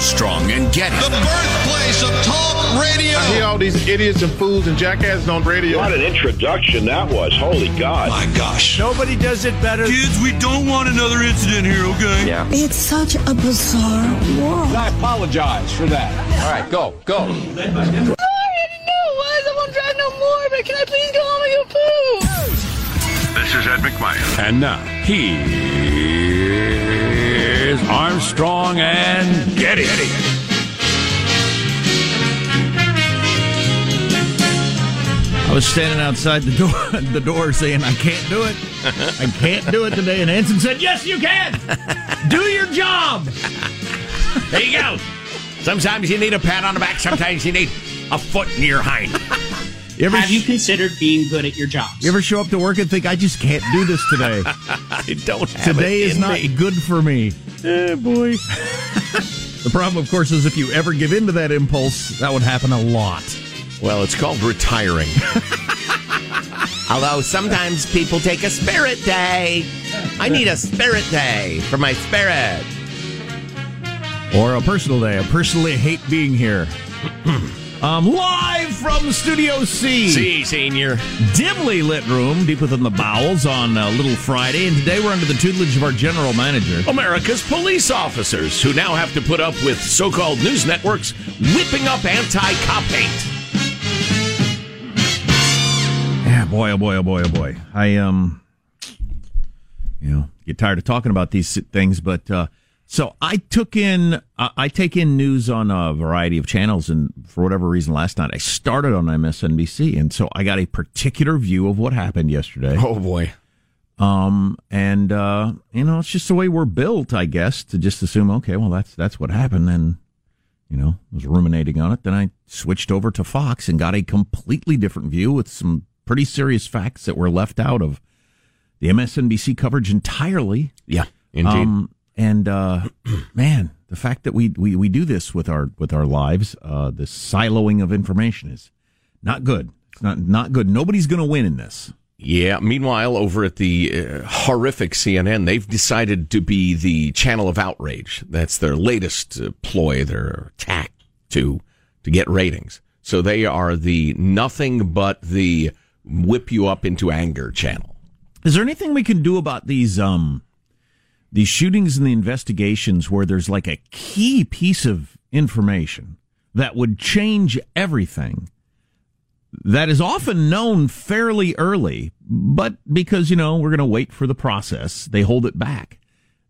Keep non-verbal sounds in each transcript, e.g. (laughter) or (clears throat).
Armstrong and Getty. The birthplace of talk radio. I hear all these idiots and fools and jackasses on radio. What an introduction that was. Holy God. My gosh. Nobody does it better. Kids, we don't want another incident here, okay? Yeah. It's such a bizarre world. I apologize for that. All right, go, go. I didn't know why I won't drive no more, but can I please go home and get food? This is Ed McMahon. And now, here's Armstrong and Getty. I was standing outside the door, (laughs) the door saying, I can't do it. I can't do it today. And Anson said, Yes, you can. Do your job. There you go. Sometimes you need a pat on the back. Sometimes you need a foot in your hind. You Have sh- you considered being good at your job? You ever show up to work and think, I just can't do this today? (laughs) I don't Today is not me. good for me. Eh, boy. (laughs) (laughs) the problem, of course, is if you ever give in to that impulse, that would happen a lot. Well, it's called retiring. Although sometimes people take a spirit day. I need a spirit day for my spirit. Or a personal day. I personally hate being here. (clears throat) um, live from Studio C. C, senior. Dimly lit room deep within the bowels on uh, Little Friday. And today we're under the tutelage of our general manager. America's police officers who now have to put up with so called news networks whipping up anti cop hate. Yeah, boy, oh boy, oh boy, oh boy. I, um, you know, get tired of talking about these things, but, uh, so I took in, uh, I take in news on a variety of channels, and for whatever reason, last night I started on MSNBC, and so I got a particular view of what happened yesterday. Oh boy. Um, and uh, you know, it's just the way we're built, I guess, to just assume, okay, well, that's that's what happened, and you know, I was ruminating on it. Then I switched over to Fox and got a completely different view with some pretty serious facts that were left out of the MSNBC coverage entirely. Yeah, indeed. Um, and uh, (clears throat) man, the fact that we, we we do this with our with our lives, uh, this siloing of information is not good. It's not not good. Nobody's going to win in this. Yeah. Meanwhile, over at the uh, horrific CNN, they've decided to be the channel of outrage. That's their latest uh, ploy, their attack to to get ratings. So they are the nothing but the whip you up into anger channel. Is there anything we can do about these um these shootings and the investigations where there's like a key piece of information that would change everything that is often known fairly early, but because, you know, we're going to wait for the process, they hold it back.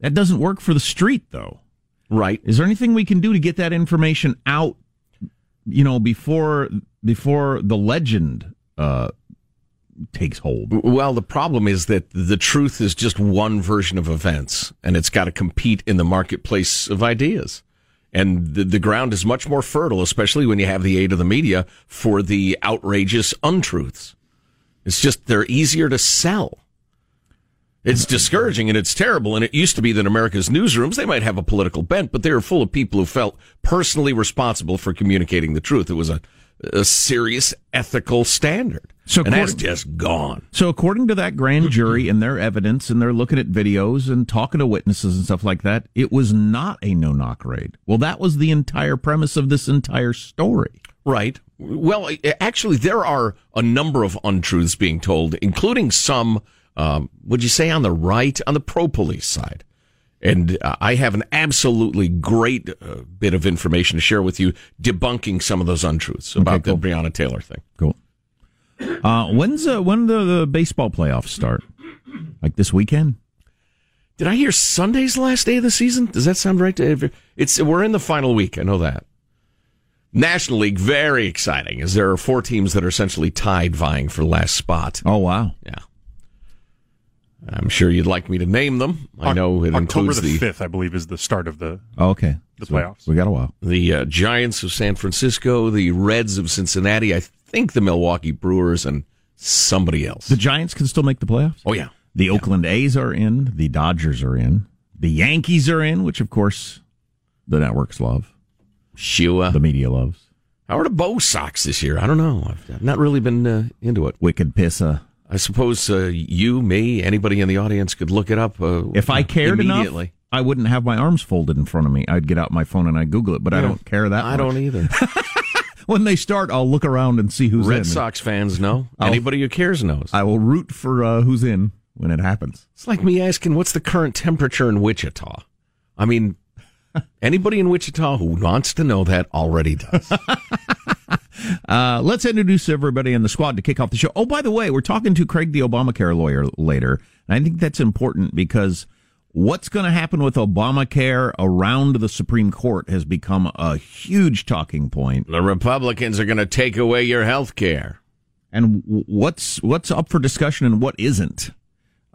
That doesn't work for the street, though. Right. Is there anything we can do to get that information out, you know, before before the legend uh, takes hold? Well, the problem is that the truth is just one version of events, and it's got to compete in the marketplace of ideas. And the, the ground is much more fertile, especially when you have the aid of the media for the outrageous untruths. It's just, they're easier to sell. It's discouraging and it's terrible. And it used to be that America's newsrooms, they might have a political bent, but they were full of people who felt personally responsible for communicating the truth. It was a, a serious ethical standard. So and that's just gone. So, according to that grand jury and their evidence, and they're looking at videos and talking to witnesses and stuff like that, it was not a no knock raid. Well, that was the entire premise of this entire story. Right. Well, actually, there are a number of untruths being told, including some, um, would you say, on the right, on the pro police side. And uh, I have an absolutely great uh, bit of information to share with you, debunking some of those untruths about cool. the Breonna Taylor thing. Cool. Uh, when's uh, when do the baseball playoffs start? Like this weekend? Did I hear Sunday's the last day of the season? Does that sound right? to- It's we're in the final week. I know that. National League, very exciting, as there are four teams that are essentially tied, vying for last spot. Oh wow! Yeah, I'm sure you'd like me to name them. I know it October includes the the fifth, I believe, is the start of the Oh, okay. the So playoffs. We got a while. the uh, Giants of San Francisco, the Reds of Cincinnati. I think the Milwaukee Brewers and somebody else. The Giants can still make the playoffs. Oh yeah, The Oakland A's are in. The Dodgers are in. The Yankees are in, which of course the networks love, Shua. the media loves. How are the Bo Sox this year? I don't know. I've I've not really been uh, into it. Wicked Pissa. I suppose uh, you, me, anybody in the audience could look it up. Uh, If I cared enough. I wouldn't have my arms folded in front of me. I'd get out my phone and I'd Google it, but I don't care that I much. don't either. (laughs) When they start, I'll look around and see who's in. Red Sox fans know. I'll- Anybody who cares knows. I will root for uh, who's in when it happens. It's like me asking, what's the current temperature in Wichita? I mean, (laughs) anybody in Wichita who wants to know that already does. (laughs) Uh, let's introduce everybody in the squad to kick off the show. Oh, by the way, we're talking to Craig, the Obamacare lawyer, later. And I think that's important because what's going to happen with Obamacare around the Supreme Court has become a huge talking point. the Republicans are going to take away your health care. And what's what's up for discussion and what isn't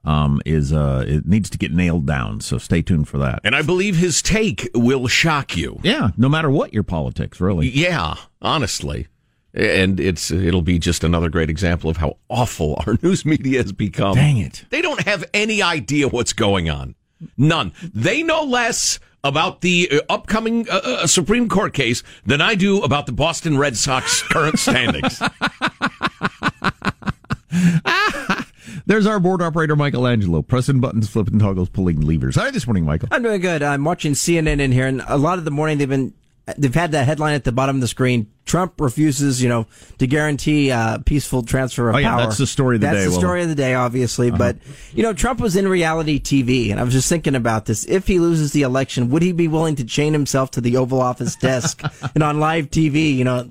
um, is uh, it needs to get nailed down. So stay tuned for that. And I believe his take will shock you. Yeah, no matter what your politics, really. Yeah, honestly. And it's it'll be just another great example of how awful our (laughs) news media has become. Dang it. They don't have any idea what's going on. None. They know less about the uh, upcoming uh, uh, Supreme Court case than I do about the Boston Red Sox current standings. (laughs) There's our board operator, Michelangelo, pressing buttons, flipping toggles, pulling levers. Hi, this morning, Michael. I'm doing good. I'm watching CNN in here, and a lot of the morning they've been they've had that headline at the bottom of the screen. Trump refuses, you know, to guarantee uh, peaceful transfer of Oh, yeah, power. that's the story of the That's day. the Well- story of the day, obviously. But you know, Trump was in reality TV, and I was just thinking about this. If he loses the election, would he be willing to chain himself to the Oval Office desk (laughs) and on live TV? You know,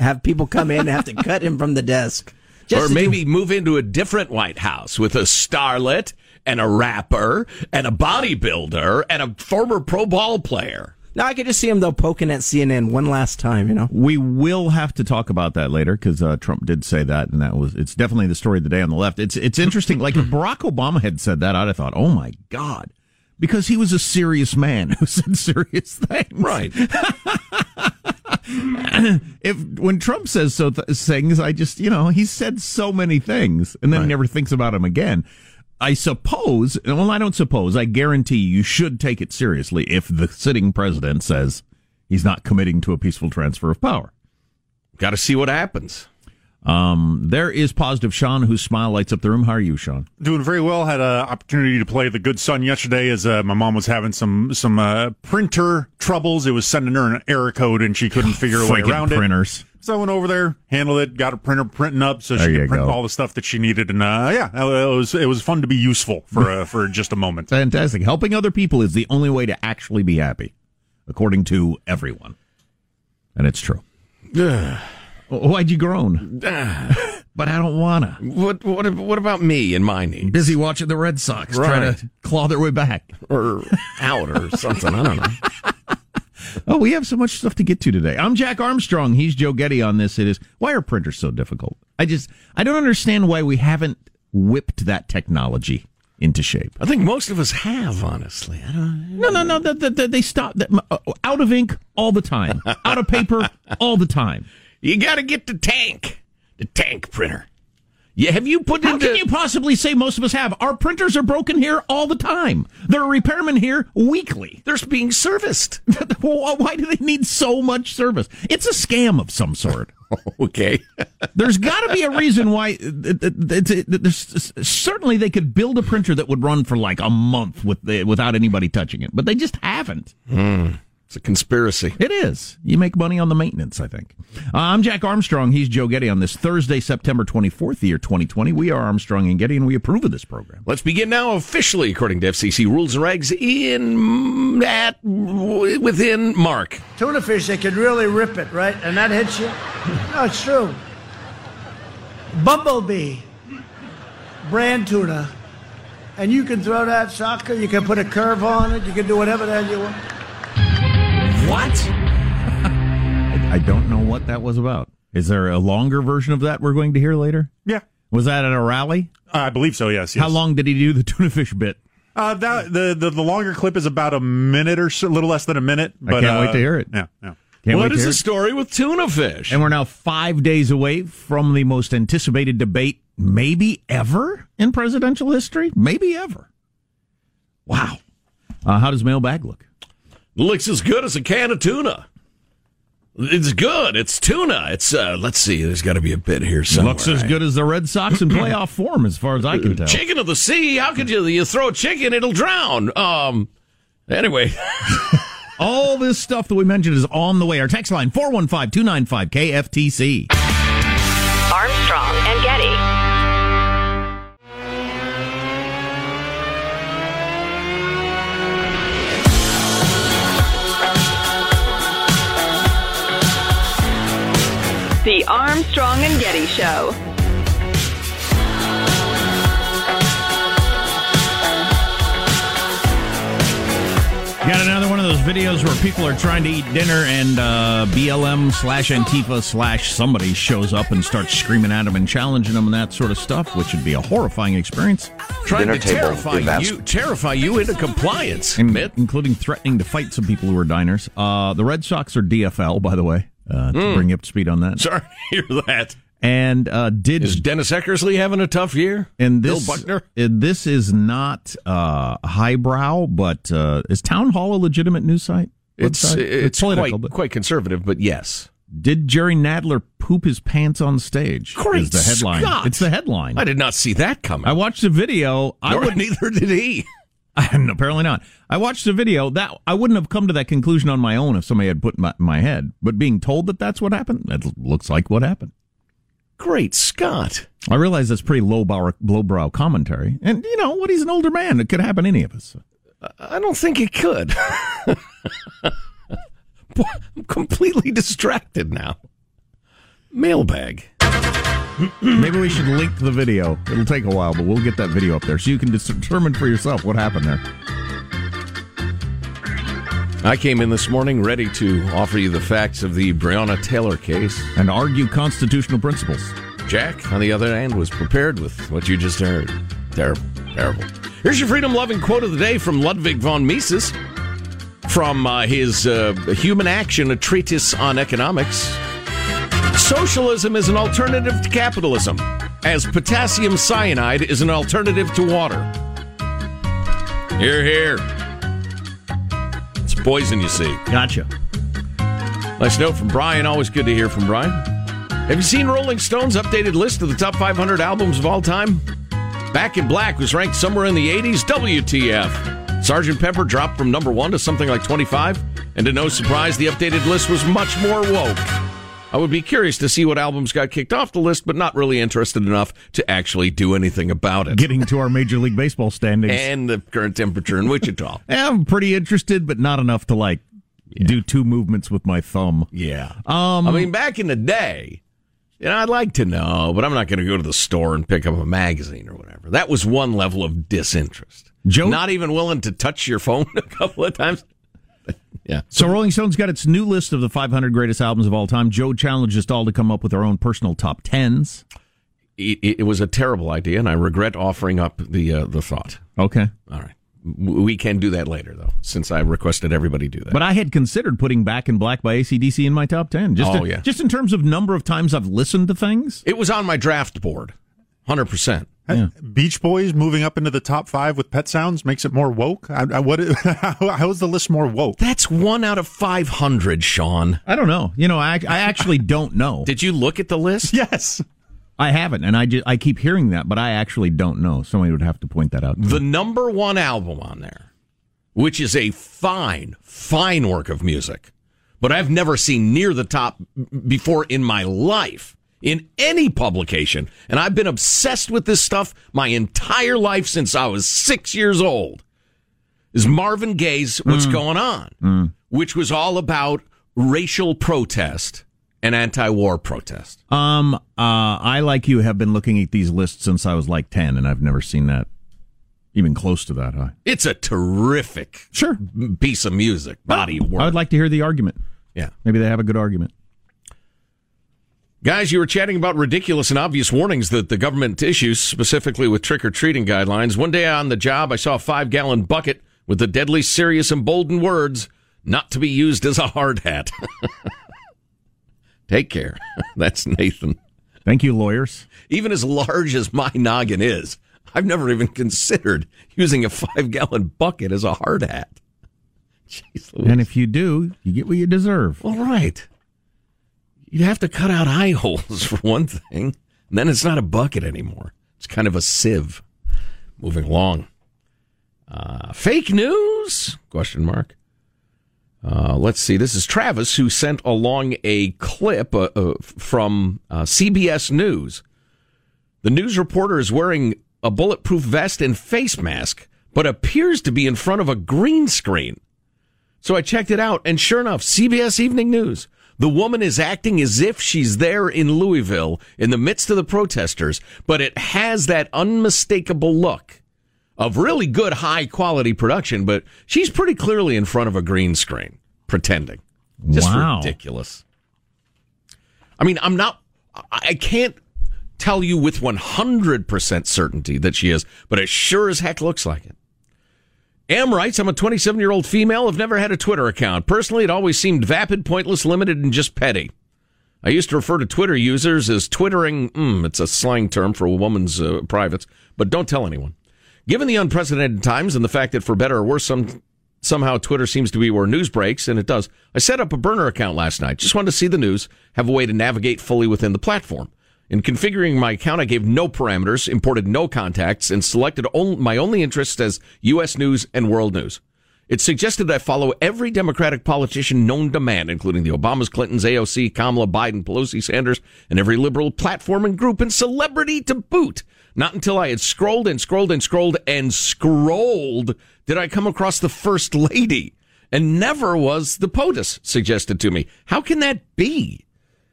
have people come in and have to cut him from the desk. Just or to do- maybe move into a different White House with a starlet and a rapper and a bodybuilder and a former pro ball player. Now I could just see him though poking at CNN one last time. You know. We will have to talk about that later because uh, Trump did say that, and that was it's definitely the story of the day on the left. It's it's interesting. like if Barack Obama had said that, I'd have thought, oh my god, because he was a serious man who (laughs) said serious things. Right. (laughs) if when Trump says so th- things, I just you know he said so many things, and then he never thinks about him again. I suppose, well, I don't suppose. I guarantee you should take it seriously if the sitting president says he's not committing to a peaceful transfer of power. Got to see what happens. Um, there is positive Sean, whose smile lights up the room. How are you, Sean? Doing very well. Had an opportunity to play the good son yesterday as uh, my mom was having some some uh, printer troubles. It was sending her an error code and she couldn't (sighs) figure a way around printers. it. So I went over there, handled it, got a printer printing up so she could print go. all the stuff that she needed. And uh, yeah, it was it was fun to be useful for uh, for just a moment. Fantastic. Helping other people is the only way to actually be happy, according to everyone. And it's true. (sighs) (sighs) Why'd you groan? but I don't wanna. What what what about me and my needs? Busy watching the Red Sox Right. try to claw their way back. or out or something. I don't know. (laughs) Oh, we have so much stuff to get to today. I'm Jack Armstrong. He's Joe Getty on this. It is why are printers so difficult? I just I don't understand why we haven't whipped that technology into shape. I think most of us have, honestly. I don't. No, no, no. The, the, the, they stop uh, out of ink all the time, out of paper (laughs) all the time. You got to get the tank, the tank printer. Yeah, have you put How into? can you possibly say most of us have? Our printers are broken here all the time. There are repairmen here weekly. They're being serviced. (laughs) Why do they need so much service? It's a scam of some sort. (laughs) okay. There's got to be a reason why. it- it's- it- Certainly, they could build a printer that would run for like a month with the, without anybody touching it, but they just haven't. Hmm. It's a conspiracy. It is. You make money on the maintenance, I think. Uh, I'm Jack Armstrong. He's Joe Getty on this Thursday, September 24th, the year 2020. We are Armstrong and Getty, and we approve of this program. Let's begin now officially, according to FCC rules and regs, in at within Mark. Tuna fish, they can really rip it, right? And that hits you. No, it's true. Bumblebee, brand tuna. And you can throw that sucker, you can put a curve on it, you can do whatever the hell you want. What? I, (laughs) I don't know what that was about. Is there a longer version of that we're going to hear later? Yeah. Was that at a rally? I believe so. Yes. yes. How long did he do the (laughs) tuna fish bit? Uh, that the, the the longer clip is about a minute or so, a little less than a minute. But, I can't wait uh, to hear it. Yeah. Yeah. Can't What wait to is hear the story with tuna fish? And we're now five days away from the most anticipated debate, maybe ever in presidential history. Maybe ever. Wow. Uh, how does mailbag look? Looks as good as a can of tuna. It's good. It's tuna. It's uh let's see, there's gotta be a bit here somewhere. Looks as good as the Red Sox in (clears throat) playoff form, as far as I can tell. Chicken of the sea, how could you you throw a chicken, it'll drown. Um anyway. (laughs) All this stuff that we mentioned is on the way. Our text line 415 295 KFTC. Armstrong Show. Got another one of those videos where people are trying to eat dinner and uh, BLM slash Antifa slash somebody shows up and starts screaming at them and challenging them and that sort of stuff, which would be a horrifying experience. Trying to terrify you terrify you into compliance. In- including threatening to fight some people who are diners. Uh, the Red Sox are DFL, by the way, uh, to Mm. bring you up to speed on that. Sorry to hear that. And uh, did Is Dennis Eckersley having a tough year? and this Bill Buckner? uh, this is not uh, highbrow, but uh, is Town Hall a legitimate news site? It's it's, political, quite but quite conservative, but yes. did Jerry Nadler poop his pants on stage? Great is the headline. Scott! It's the headline. I did not see that coming. I watched the video. I would neither did he. (laughs) Apparently not. I watched the video. That I wouldn't have come to that conclusion on my own if somebody had put my, my head. But being told that that's what happened, that looks like what happened. Great Scott. I realize that's pretty lowbrow, lowbrow commentary. And you know what? He's an older man. It could happen to any of us. I don't think it could. (laughs) Boy, I'm completely distracted now. Mailbag. (clears throat) Maybe we should link the video. It'll take a while, but we'll get that video up there so you can determine for yourself what happened there. I came in this morning ready to offer you the facts of the Breonna Taylor case. And argue constitutional principles. Jack, on the other hand, was prepared with what you just heard. Terrible, terrible. Here's your freedom loving quote of the day from Ludwig von Mises from uh, his uh, Human Action, a treatise on economics. Socialism is an alternative to capitalism, as potassium cyanide is an alternative to water. Here, here. Poison, you see. Gotcha. Nice note from Brian. Always good to hear from Brian. Have you seen Rolling Stone's updated list of the top 500 albums of all time? Back in Black was ranked somewhere in the 80s. WTF. Sergeant Pepper dropped from number one to something like 25. And to no surprise, the updated list was much more woke. I would be curious to see what albums got kicked off the list, but not really interested enough to actually do anything about it. Getting to our Major League Baseball standings. And the current temperature in Wichita. (laughs) Yeah, I'm pretty interested, but not enough to like do two movements with my thumb. Yeah. Um, I mean, back in the day, You know, I'd like to know, but I'm not going to go to the store and pick up a magazine or whatever. That was one level of disinterest. Joe, not even willing to touch your phone (laughs) a couple of times. (laughs) yeah. So Rolling Stone's got its new list of the 500 greatest albums of all time. Joe challenged us all to come up with our own personal top tens. It, it was a terrible idea, and I regret offering up the uh, the thought. Okay. All right. We can do that later, though, since I requested everybody do that. But I had considered putting Back in Black by ACDC in my top 10. Just oh, to, yeah. Just in terms of number of times I've listened to things. It was on my draft board, 100%. Yeah. Beach Boys moving up into the top five with Pet Sounds makes it more woke. I, I, what? (laughs) how is the list more woke? That's one out of five hundred, Sean. I don't know. You know, I I actually (laughs) don't know. Did you look at the list? Yes, I haven't, and I just I keep hearing that, but I actually don't know. Somebody would have to point that out. The number one album on there, which is a fine, fine work of music, but I've never seen near the top before in my life in any publication. And I've been obsessed with this stuff my entire life since I was six years old. Is Marvin Gaye's What's mm. Going On, mm. which was all about racial protest and anti-war protest. Um, uh, I like you have been looking at these lists since I was like ten, and I've never seen that even close to that high. It's a terrific, sure piece of music, body of work. I would like to hear the argument. Yeah, maybe they have a good argument. Guys, you were chatting about ridiculous and obvious warnings that the government issues, specifically with trick or treating guidelines. One day on the job, I saw a five gallon bucket with the deadly serious emboldened words, not to be used as a hard hat. (laughs) Take care. (laughs) That's Nathan. Thank you, lawyers. Even as large as my noggin is, I've never even considered using a five gallon bucket as a hard hat. (laughs) Jeez, and if you do, you get what you deserve. All right. You'd have to cut out eye holes (laughs) for one thing. And then it's not a bucket anymore. It's kind of a sieve. Moving along. Uh, fake news? Question mark. Uh, let's see. This is Travis who sent along a clip uh, uh from uh, CBS News. The news reporter is wearing a bulletproof vest and face mask, but appears to be in front of a green screen. So I checked it out, and sure enough, CBS Evening News. The woman is acting as if she's there in Louisville in the midst of the protesters, but it has that unmistakable look of really good high quality production, but she's pretty clearly in front of a green screen pretending. Just wow. ridiculous. I mean, I'm not, I can't tell you with 100% certainty that she is, but it sure as heck looks like it. Am writes, I'm a 27 year old female. I've never had a Twitter account. Personally, it always seemed vapid, pointless, limited, and just petty. I used to refer to Twitter users as twittering. Mm, it's a slang term for a woman's uh, privates, but don't tell anyone. Given the unprecedented times and the fact that, for better or worse, some somehow Twitter seems to be where news breaks, and it does. I set up a burner account last night. Just wanted to see the news, have a way to navigate fully within the platform. In configuring my account, I gave no parameters, imported no contacts, and selected my only interests as U.S. news and world news. It suggested I follow every Democratic politician known to man, including the Obamas, Clintons, AOC, Kamala, Biden, Pelosi, Sanders, and every liberal platform and group and celebrity to boot. Not until I had scrolled and scrolled and scrolled and scrolled did I come across the First Lady. And never was the POTUS suggested to me. How can that be?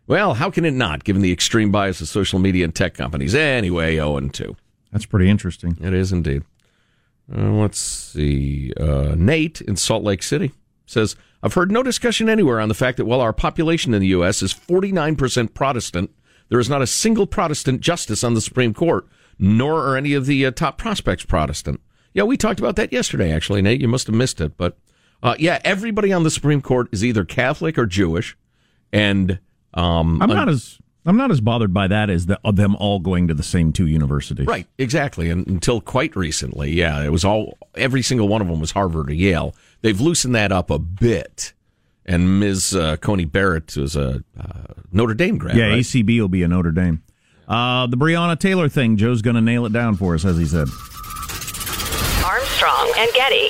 Well, how can it not, given the extreme bias of social media and tech companies? Anyway, 0 and 2. That's pretty interesting. It is indeed. Uh, let's see. Uh, Nate in Salt Lake City says, I've heard no discussion anywhere on the fact that while our population in the U.S. is 49% Protestant, there is not a single Protestant justice on the Supreme Court, nor are any of the uh, top prospects Protestant. Yeah, we talked about that yesterday, actually, Nate. You must have missed it. But uh, yeah, everybody on the Supreme Court is either Catholic or Jewish. And um, I'm not as I'm not as bothered by that as the, of them all going to the same two universities. Right, exactly. And until quite recently, yeah, it was all every single one of them was Harvard or Yale. They've loosened that up a bit. And Ms. Uh, Coney Barrett was a uh, Notre Dame grad. Yeah, right? ACB will be a Notre Dame. Uh, the Breonna Taylor thing, Joe's going to nail it down for us, as he said. Armstrong and Getty.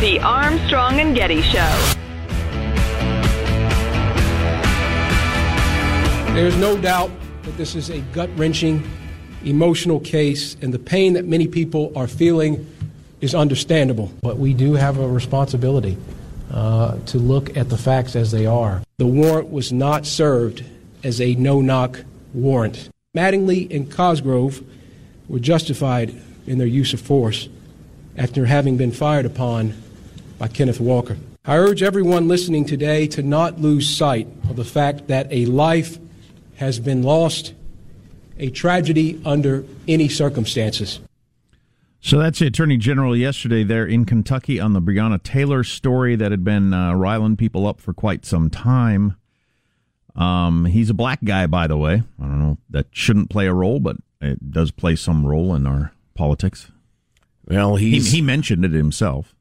The Armstrong and Getty Show. There's no doubt that this is a gut wrenching, emotional case, and the pain that many people are feeling is understandable. But we do have a responsibility uh, to look at the facts as they are. The warrant was not served as a no knock warrant. Mattingly and Cosgrove were justified in their use of force after having been fired upon by Kenneth Walker. I urge everyone listening today to not lose sight of the fact that a life has been lost, a tragedy under any circumstances. So that's the Attorney General yesterday there in Kentucky on the Breonna Taylor story that had been uh, riling people up for quite some time. Um, he's a black guy, by the way. I don't know that shouldn't play a role, but it does play some role in our politics. Well, he, he mentioned it himself.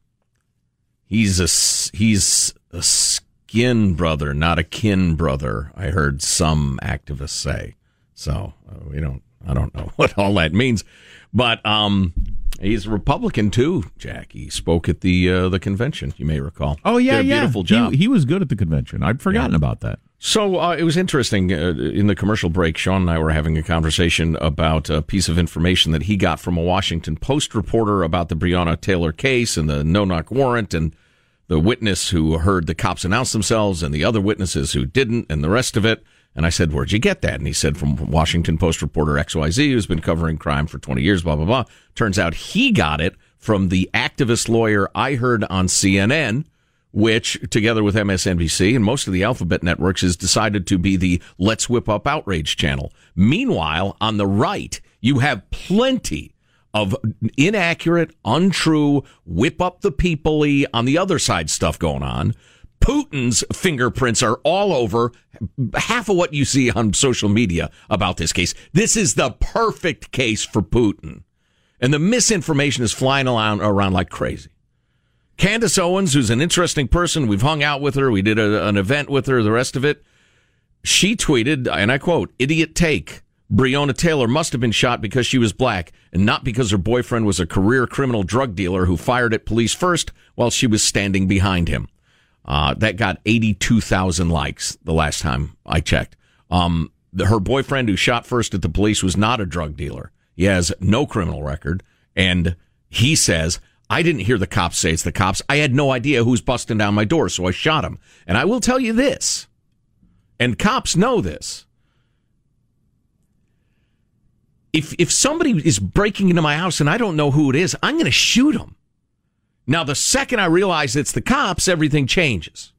He's a he's a skin brother, not a kin brother. I heard some activists say. So uh, we don't. I don't know (laughs) what all that means, but um, he's a Republican too. Jack. He spoke at the uh, the convention. You may recall. Oh yeah, Did a yeah. Beautiful job. He, he, was good at the convention. I'd forgotten yeah. about that. So uh, it was interesting. Uh, in the commercial break, Sean and I were having a conversation about a piece of information that he got from a Washington Post reporter about the Breonna Taylor case and the no knock warrant and the witness who heard the cops announce themselves and the other witnesses who didn't and the rest of it. And I said, Where'd you get that? And he said, From Washington Post reporter XYZ, who's been covering crime for 20 years, blah, blah, blah. Turns out he got it from the activist lawyer I heard on CNN, which, together with MSNBC and most of the alphabet networks, has decided to be the Let's Whip Up Outrage channel. Meanwhile, on the right, you have plenty of inaccurate, untrue, whip up the people on the other side stuff going on. Putin's fingerprints are all over half of what you see on social media about this case. This is the perfect case for Putin. And the misinformation is flying around, around like crazy. Candace Owens, who's an interesting person, we've hung out with her, we did a, an event with her, the rest of it. She tweeted, and I quote, idiot take. Breonna Taylor must have been shot because she was black and not because her boyfriend was a career criminal drug dealer who fired at police first while she was standing behind him. Uh, that got 82,000 likes the last time I checked. Um, the, her boyfriend who shot first at the police was not a drug dealer. He has no criminal record. And he says, I didn't hear the cops say it's the cops. I had no idea who's busting down my door, so I shot him. And I will tell you this, and cops know this. If, if somebody is breaking into my house and I don't know who it is, I'm going to shoot them. Now, the second I realize it's the cops, everything changes.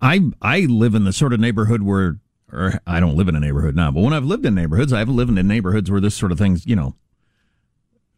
I I live in the sort of neighborhood where, or I don't live in a neighborhood now, but when I've lived in neighborhoods, I've lived in neighborhoods where this sort of thing's, you know,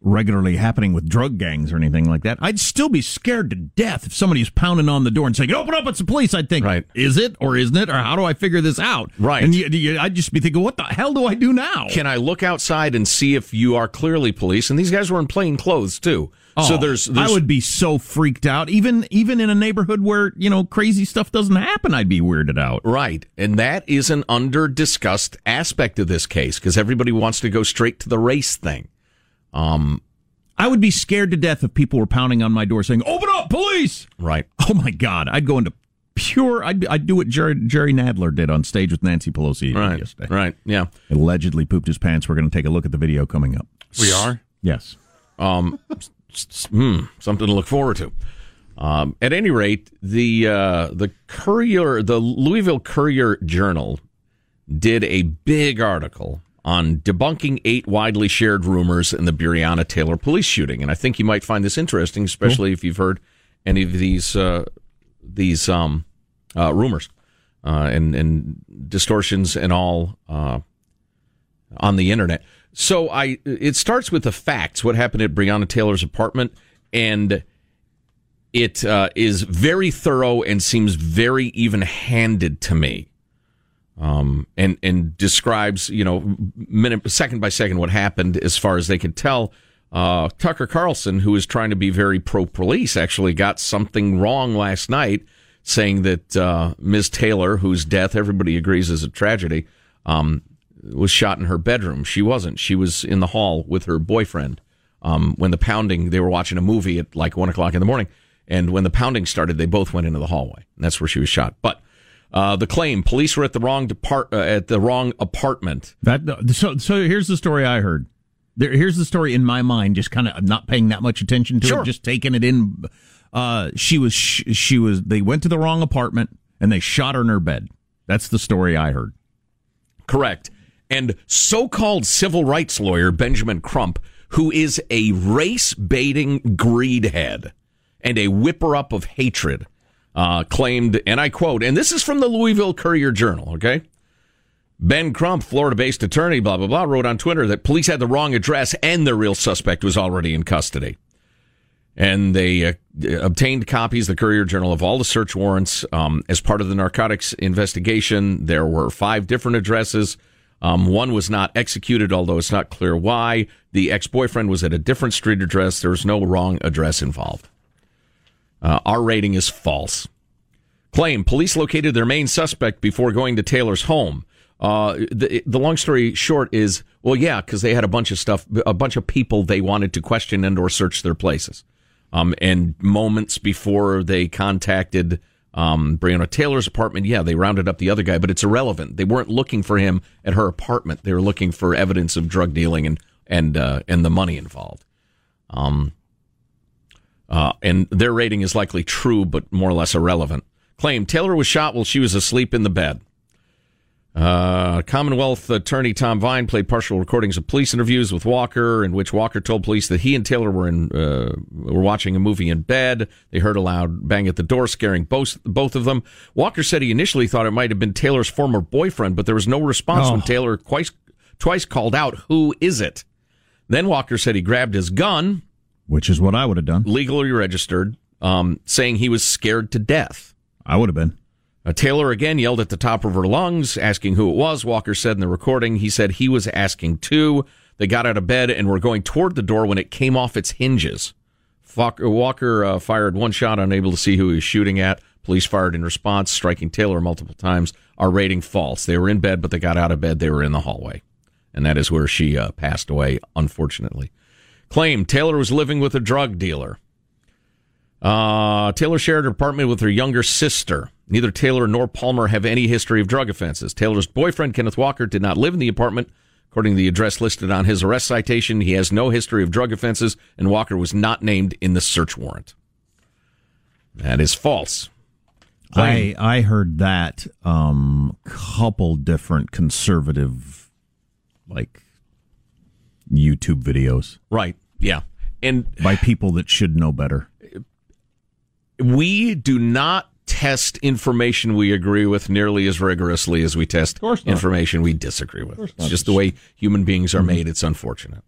regularly happening with drug gangs or anything like that. I'd still be scared to death if somebody's pounding on the door and saying, "Open up, it's the police." I'd think, right. is it or isn't it, or how do I figure this out? Right. And you, you, I'd just be thinking, what the hell do I do now? Can I look outside and see if you are clearly police? And these guys were in plain clothes too. Oh, so there's, there's, I would be so freaked out, even even in a neighborhood where you know crazy stuff doesn't happen. I'd be weirded out. Right, and that is an under discussed aspect of this case because everybody wants to go straight to the race thing. Um, I would be scared to death if people were pounding on my door saying, "Open up, police!" Right. Oh my God, I'd go into pure. I'd, I'd do what Jerry, Jerry Nadler did on stage with Nancy Pelosi right. yesterday. Right. Yeah. Allegedly pooped his pants. We're going to take a look at the video coming up. We are. Yes. Um, hmm, something to look forward to. Um, at any rate, the uh, the Courier, the Louisville Courier Journal, did a big article on debunking eight widely shared rumors in the Breonna Taylor police shooting, and I think you might find this interesting, especially cool. if you've heard any of these uh, these um, uh, rumors uh, and and distortions and all uh, on the internet. So I, it starts with the facts. What happened at Breonna Taylor's apartment, and it uh, is very thorough and seems very even-handed to me. Um, and and describes you know minute second by second what happened as far as they could tell. Uh, Tucker Carlson, who is trying to be very pro-police, actually got something wrong last night, saying that uh, Ms. Taylor, whose death everybody agrees is a tragedy, um, was shot in her bedroom. She wasn't. She was in the hall with her boyfriend. Um, when the pounding, they were watching a movie at like one o'clock in the morning, and when the pounding started, they both went into the hallway, and that's where she was shot. But uh, the claim: police were at the wrong depart uh, at the wrong apartment. That so so. Here's the story I heard. There, here's the story in my mind. Just kind of not paying that much attention to sure. it, just taking it in. Uh, she was she was. They went to the wrong apartment and they shot her in her bed. That's the story I heard. Correct. And so-called civil rights lawyer Benjamin Crump, who is a race baiting greedhead and a whipper up of hatred, uh, claimed, and I quote, and this is from the Louisville Courier Journal, okay? Ben Crump, Florida based attorney, blah, blah, blah, wrote on Twitter that police had the wrong address and the real suspect was already in custody. And they uh, obtained copies, the Courier Journal, of all the search warrants um, as part of the narcotics investigation. There were five different addresses. Um, one was not executed, although it's not clear why. The ex boyfriend was at a different street address. There was no wrong address involved. Uh, our rating is false. Claim police located their main suspect before going to Taylor's home. Uh, the, the long story short is, well, yeah, because they had a bunch of stuff, a bunch of people they wanted to question and or search their places. Um, and moments before they contacted um, Breonna Taylor's apartment, yeah, they rounded up the other guy, but it's irrelevant. They weren't looking for him at her apartment. They were looking for evidence of drug dealing and and uh, and the money involved. Um, uh, and their rating is likely true, but more or less irrelevant. Claim Taylor was shot while she was asleep in the bed. Uh, Commonwealth attorney Tom Wine played partial recordings of police interviews with Walker, in which Walker told police that he and Taylor were in uh, were watching a movie in bed. They heard a loud bang at the door, scaring both both of them. Walker said he initially thought it might have been Taylor's former boyfriend, but there was no response Oh. when Taylor twice twice called out, "Who is it?" Then Walker said he grabbed his gun, which is what I would have done, legally registered, um, saying he was scared to death. I would have been. Uh, Taylor again yelled at the top of her lungs, asking who it was. Walker said in the recording, he said he was asking too. They got out of bed and were going toward the door when it came off its hinges. Walker uh, fired one shot, unable to see who he was shooting at. Police fired in response, striking Taylor multiple times. Our rating false. They were in bed, but they got out of bed. They were in the hallway. And that is where she uh, passed away, unfortunately. Claim Taylor was living with a drug dealer. Uh, Taylor shared her apartment with her younger sister. Neither Taylor nor Palmer have any history of drug offenses. Taylor's boyfriend, Kenneth Walker, did not live in the apartment. According to the address listed on his arrest citation, he has no history of drug offenses, and Walker was not named in the search warrant. That is false. I I heard that um couple different conservative like YouTube videos. Right. Yeah. And by people that should know better. We do not test information we agree with nearly as rigorously as we test information we disagree with. It's just the way human beings are mm-hmm. made. It's unfortunate.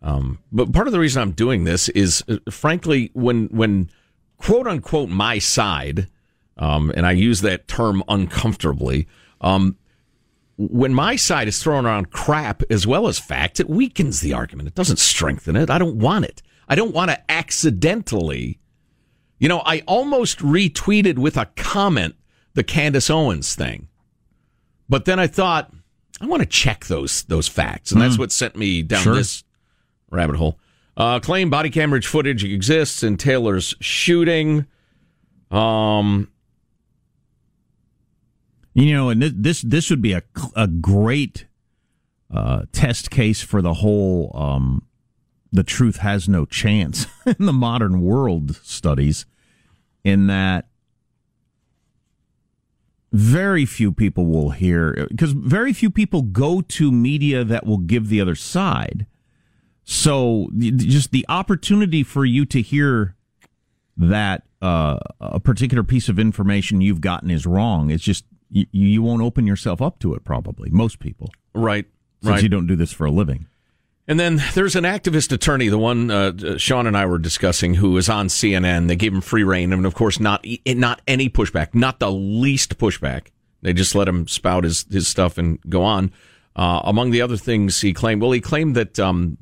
Um, but part of the reason I'm doing this is, uh, frankly, when when quote unquote my side, um, and I use that term uncomfortably, um, when my side is throwing around crap as well as facts, it weakens the argument. It doesn't strengthen it. I don't want it. I don't want to accidentally you know, I almost retweeted with a comment the Candace Owens thing. But then I thought, I want to check those those facts. And mm. that's what sent me down sure. this rabbit hole. Uh, claim body camera footage exists in Taylor's shooting. Um, you know, and this this would be a a great uh, test case for the whole um, the truth has no chance (laughs) in the modern world studies, in that very few people will hear, because very few people go to media that will give the other side. So just the opportunity for you to hear that uh, a particular piece of information you've gotten is wrong, it's just you, you won't open yourself up to it. Probably most people, right? Since right. you don't do this for a living. And then there's an activist attorney, the one uh, Sean and I were discussing, who is on CNN. They gave him free rein, and of course, not not any pushback, not the least pushback. They just let him spout his his stuff and go on. Uh, among the other things, he claimed. Well, he claimed that um,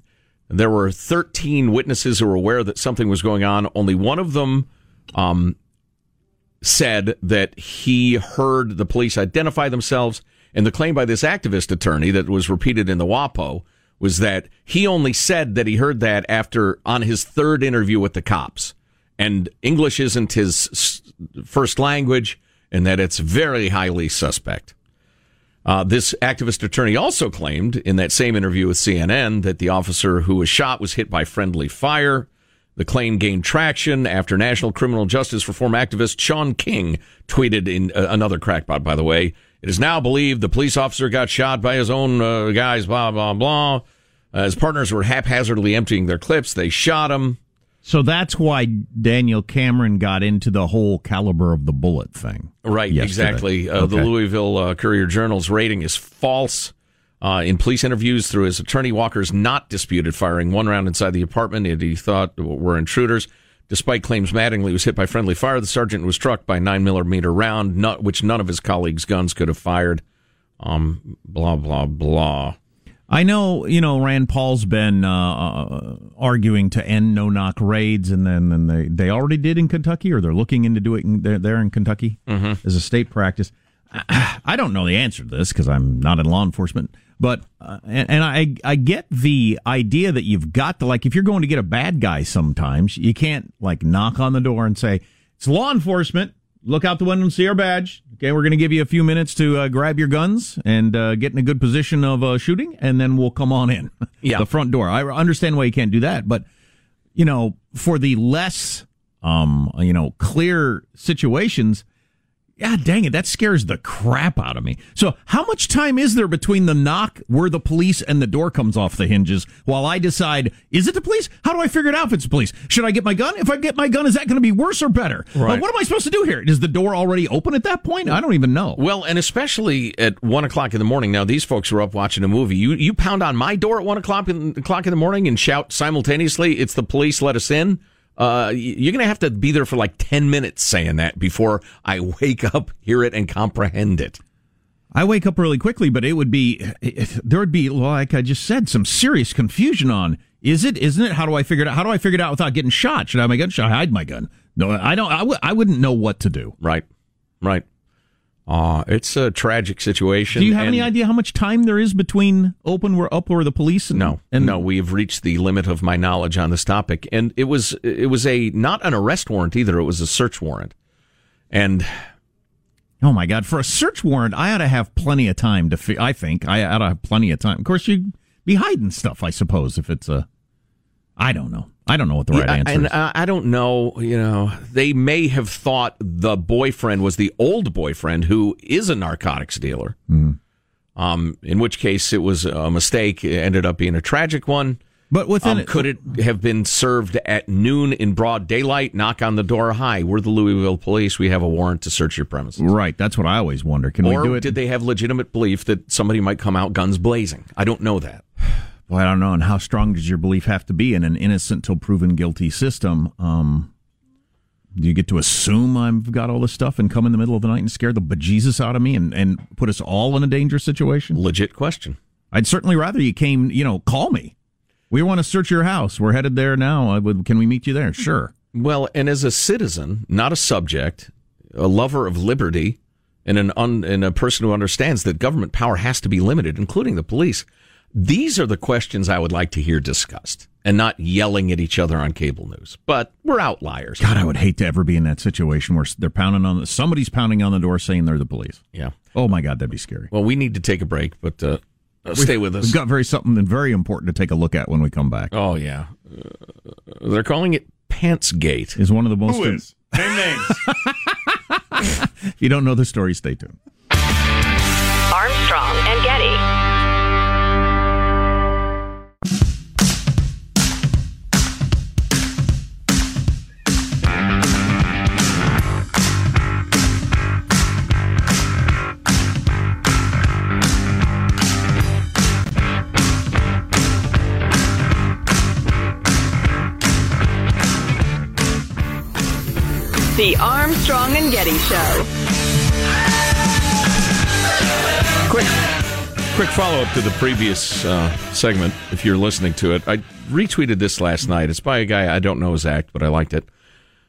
there were 13 witnesses who were aware that something was going on. Only one of them um, said that he heard the police identify themselves. And the claim by this activist attorney that was repeated in the WAPO was that he only said that he heard that after on his third interview with the cops. And English isn't his first language, and that it's very highly suspect. Uh, this activist attorney also claimed in that same interview with CNN that the officer who was shot was hit by friendly fire. The claim gained traction after national criminal justice reform activist Shaun King tweeted in uh, another crackpot, by the way, it is now believed the police officer got shot by his own uh, guys, blah, blah, blah. Uh, his partners were haphazardly emptying their clips. They shot him. So that's why Daniel Cameron got into the whole caliber of the bullet thing. Right, yesterday. exactly. Uh, okay. The Louisville uh, Courier Journal's rating is false. Uh, in police interviews through his attorney, Walker's not disputed firing one round inside the apartment that he thought were intruders. Despite claims Mattingly was hit by friendly fire, the sergeant was struck by a 9 millimeter round, not, which none of his colleagues' guns could have fired. Um, blah, blah, blah. I know, you know, Rand Paul's been uh, uh arguing to end no knock raids, and then and they, they already did in Kentucky, or they're looking into doing there, there in Kentucky mm-hmm. as a state practice. (clears throat) I don't know the answer to this because I'm not in law enforcement. But uh, and, and, I I get the idea that you've got to like if you're going to get a bad guy sometimes you can't like knock on the door and say it's law enforcement. Look out the window and see our badge. Okay we're going to give you a few minutes to uh, grab your guns and uh, get in a good position of uh, shooting and then we'll come on in. (laughs) Yeah. The front door. I understand why you can't do that but you know for the less um you know clear situations God dang it, that scares the crap out of me. So, how much time is there between the knock where the police and the door comes off the hinges while I decide, is it the police? How do I figure it out if it's the police? Should I get my gun? If I get my gun, is that going to be worse or better? Right. what am I supposed to do here? Is the door already open at that point? I don't even know. Well, and especially at one o'clock in the morning. Now, these folks are up watching a movie. You you pound on my door at one o'clock in, o'clock in the morning and shout simultaneously, "It's the police! Let us in!" Uh, you're going to have to be there for like 10 minutes saying that before I wake up, hear it, and comprehend it. I wake up really quickly, but it would be there would be like I just said some serious confusion on is it isn't it? How do I figure it out? How do I figure it out without getting shot? Should I have my gun? Should I hide my gun? No I don't I w- I wouldn't know what to do. Right. Right uh, it's a tragic situation. Do you have any idea how much time there is between open where up or the police? And, no, and no, we have reached the limit of my knowledge on this topic, and it was it was a not an arrest warrant either; it was a search warrant, and Oh my God! For a search warrant, I ought to have plenty of time to. Fi- I think I ought to have plenty of time. Of course, you'd be hiding stuff. I suppose if it's a, I don't know. I don't know what the right yeah, answer and is. uh, I don't know. You know, they may have thought the boyfriend was the old boyfriend who is a narcotics dealer. Mm. Um, in which case, it was a mistake. It ended up being a tragic one. But within um, it, could it have been served at noon in broad daylight? Knock on the door. Hi, we're the Louisville police. We have a warrant to search your premises. Right. That's what I always wonder. Can or we do it? did they have legitimate belief that somebody might come out guns blazing? I don't know that. Well, I don't know. And how strong does your belief have to be in an innocent till proven guilty system? Um, do you get to assume I've got all this stuff and come in the middle of the night and scare the bejesus out of me and, and put us all in a dangerous situation? Legit question. I'd certainly rather you came, you know, call me. We want to search your house. We're headed there now. Would, can we meet you there? Sure. Well, and as a citizen, not a subject, a lover of liberty, and an un, and a person who understands that government power has to be limited, including the police. These are the questions I would like to hear discussed, and not yelling at each other on cable news. But we're outliers. God, I would hate to ever be in that situation where they're pounding on the, somebody's pounding on the door saying they're the police. Yeah. Oh my God, that'd be scary. Well, we need to take a break, but uh, uh, stay with us. We've got very something very important to take a look at when we come back. Oh yeah, uh, they're calling it Pantsgate. Is one of the most. Who is? Name names. (laughs) if you don't know the story, stay tuned. Armstrong and Getty. The Armstrong and Getty Show. Quick, quick follow up to the previous uh, segment. If you're listening to it, I retweeted this last night. It's by a guy I don't know his act, but I liked it.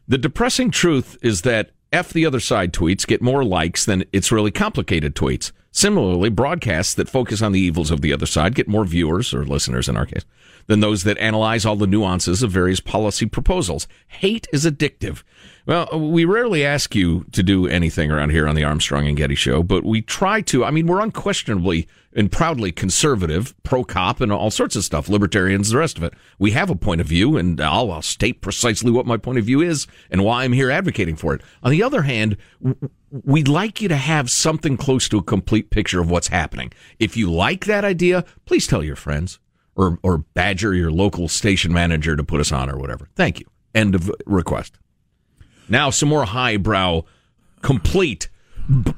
The depressing truth is that F the other side tweets get more likes than it's really complicated tweets. Similarly, broadcasts that focus on the evils of the other side get more viewers, or listeners in our case, than those that analyze all the nuances of various policy proposals. Hate is addictive. Well, we rarely ask you to do anything around here on the Armstrong and Getty show, but we try to. I mean, we're unquestionably and proudly conservative, pro cop, and all sorts of stuff, libertarians, the rest of it. We have a point of view, and I'll, I'll state precisely what my point of view is and why I'm here advocating for it. On the other hand, we'd like you to have something close to a complete picture of what's happening. If you like that idea, please tell your friends or, or badger your local station manager to put us on or whatever. Thank you. End of request. Now, some more highbrow, complete,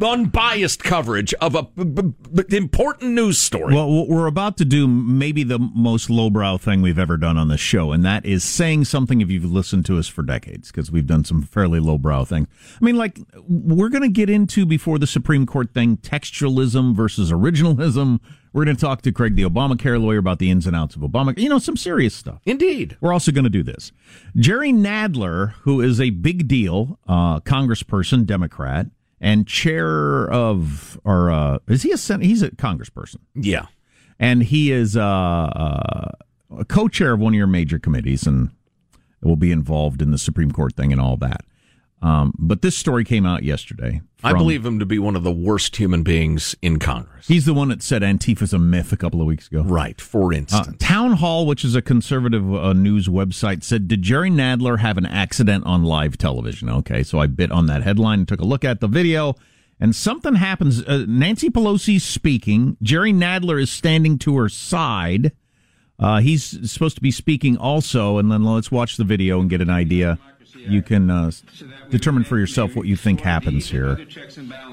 unbiased coverage of a b- b- important news story. Well, we're about to do maybe the most lowbrow thing we've ever done on this show, and that is saying something if you've listened to us for decades, because we've done some fairly lowbrow things. I mean, like, we're going to get into before the Supreme Court thing textualism versus originalism. We're going to talk to Craig, the Obamacare lawyer, about the ins and outs of Obama. You know, some serious stuff. Indeed. We're also going to do this. Jerry Nadler, who is a big deal uh, congressperson, Democrat, and chair of, or uh, is he a sen- He's a congressperson. Yeah. And he is uh, uh, a co chair of one of your major committees and will be involved in the Supreme Court thing and all that. Um, but this story came out yesterday. I believe him to be one of the worst human beings in Congress. He's the one that said Antifa's a myth a couple of weeks ago. Right, for Uh, instance. Town Hall, which is a conservative uh, news website, said, Did Jerry Nadler have an accident on live television? Okay, so I bit on that headline and took a look at the video, and something happens. Uh, Nancy Pelosi's speaking. Jerry Nadler is standing to her side. Uh, he's supposed to be speaking also, and then let's watch the video and get an idea. You can uh, determine for yourself what you think happens here.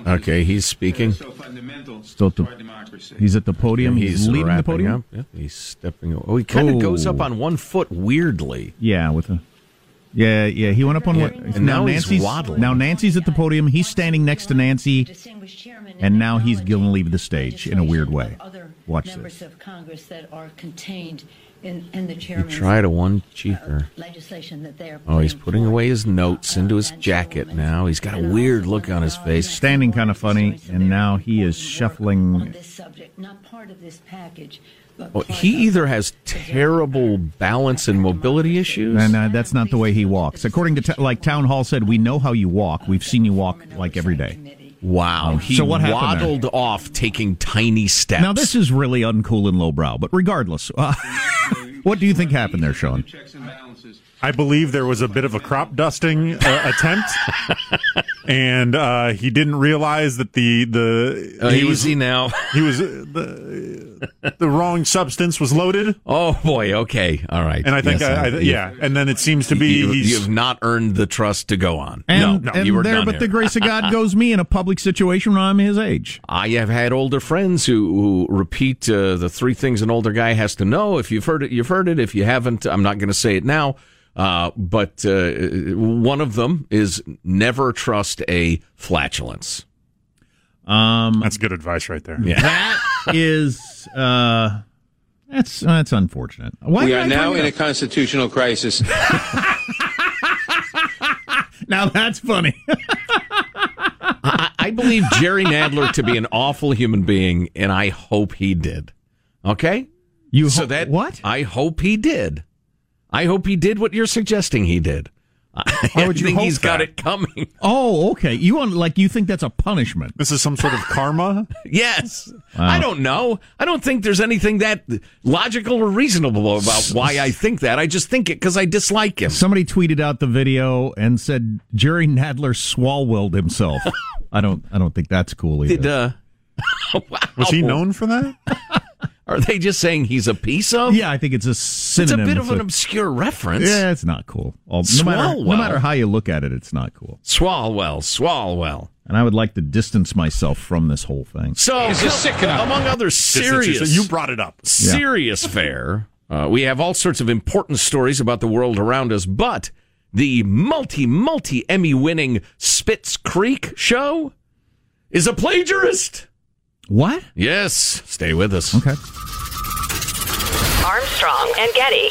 Okay, he's speaking. Still at the, he's at the podium. He's, He's leading the podium. up. Yeah, he's stepping. Oh, he kind of Oh. goes up on one foot weirdly. Yeah, with a Yeah, yeah. He went up on what? and now he's Nancy's waddling. now Nancy's at the podium. He's standing next to Nancy, and now he's going to leave the stage in a weird way. Watch members this. of Congress that are contained in, in the You chairman's try to one cheaper. legislation that they are Oh, he's putting away his notes into his jacket now. He's got a weird look on his face. Standing kind of funny, and now he is shuffling. this subject, not part of this package, Well, he either has terrible balance and mobility issues. And uh, that's not the way he walks. According to t- like town hall said, we know how you walk. We've seen you walk like every day. Wow, he so what happened there? waddled off, taking tiny steps. Now this is really uncool and lowbrow, but regardless, uh, (laughs) what do you think happened there, Sean? I believe there was a bit of a crop dusting uh, attempt, and uh, he didn't realize that the the Uh, he was easy now. he was uh, the the wrong substance was loaded, Oh boy, okay, all right. and I think Yes, I, I, you- yeah, and then it seems to be you, he's you have not earned the trust to go on. And, no, no, and you were there, done but here. the grace of God (laughs) goes me in a public situation when I'm his age. I have had older friends who, who repeat uh, the three things an older guy has to know. If you've heard it, you've heard it. If you haven't, I'm not going to say it now. Uh, but uh, one of them is never trust a flatulence. Um, that's good advice right there. Yeah. That (laughs) is uh, that's that's unfortunate. Why we are now in it a constitutional crisis. (laughs) now that's funny. I, I believe Jerry Nadler to be an awful human being, and I hope he did. Okay, you so that what? I hope he did. I hope he did what you're suggesting he did. Why would (laughs) you I think hope he's got it coming. Oh, okay. You want like you think that's a punishment? This is some sort of karma. (laughs) Yes. Wow. I don't know. I don't think there's anything that logical or reasonable about why I think that. I just think it because I dislike him. Somebody tweeted out the video and said Jerry Nadler swalwelled himself. (laughs) I don't. I don't think that's cool either. Did uh, wow. Was he known for that? Are they just saying he's a piece of? yeah, I think it's a synonym. It's a bit of an obscure reference. Yeah, it's not cool. All- no, matter, no matter how you look at it, it's not cool. Swalwell, Swalwell. And I would like to distance myself from this whole thing. So, Is this sick enough? among other serious, You brought it up. serious fare, uh, we have all sorts of important stories about the world around us, but the multi, multi Emmy winning Schitt's Creek show is a plagiarist. What? Yes, stay with us. Okay. Armstrong and Getty.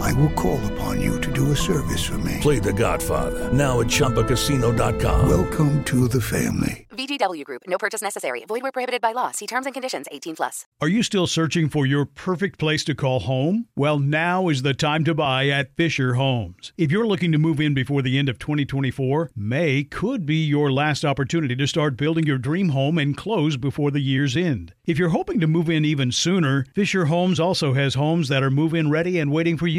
I will call upon you to do a service for me. Play The Godfather now at ChumbaCasino.com. Welcome to the family. VGW Group. No purchase necessary. Void where prohibited by law. See terms and conditions. 18 plus. Are you still searching for your perfect place to call home? Well, now is the time to buy at Fisher Homes. If you're looking to move in before the end of 2024, May could be your last opportunity to start building your dream home and close before the year's end. If you're hoping to move in even sooner, Fisher Homes also has homes that are move in ready and waiting for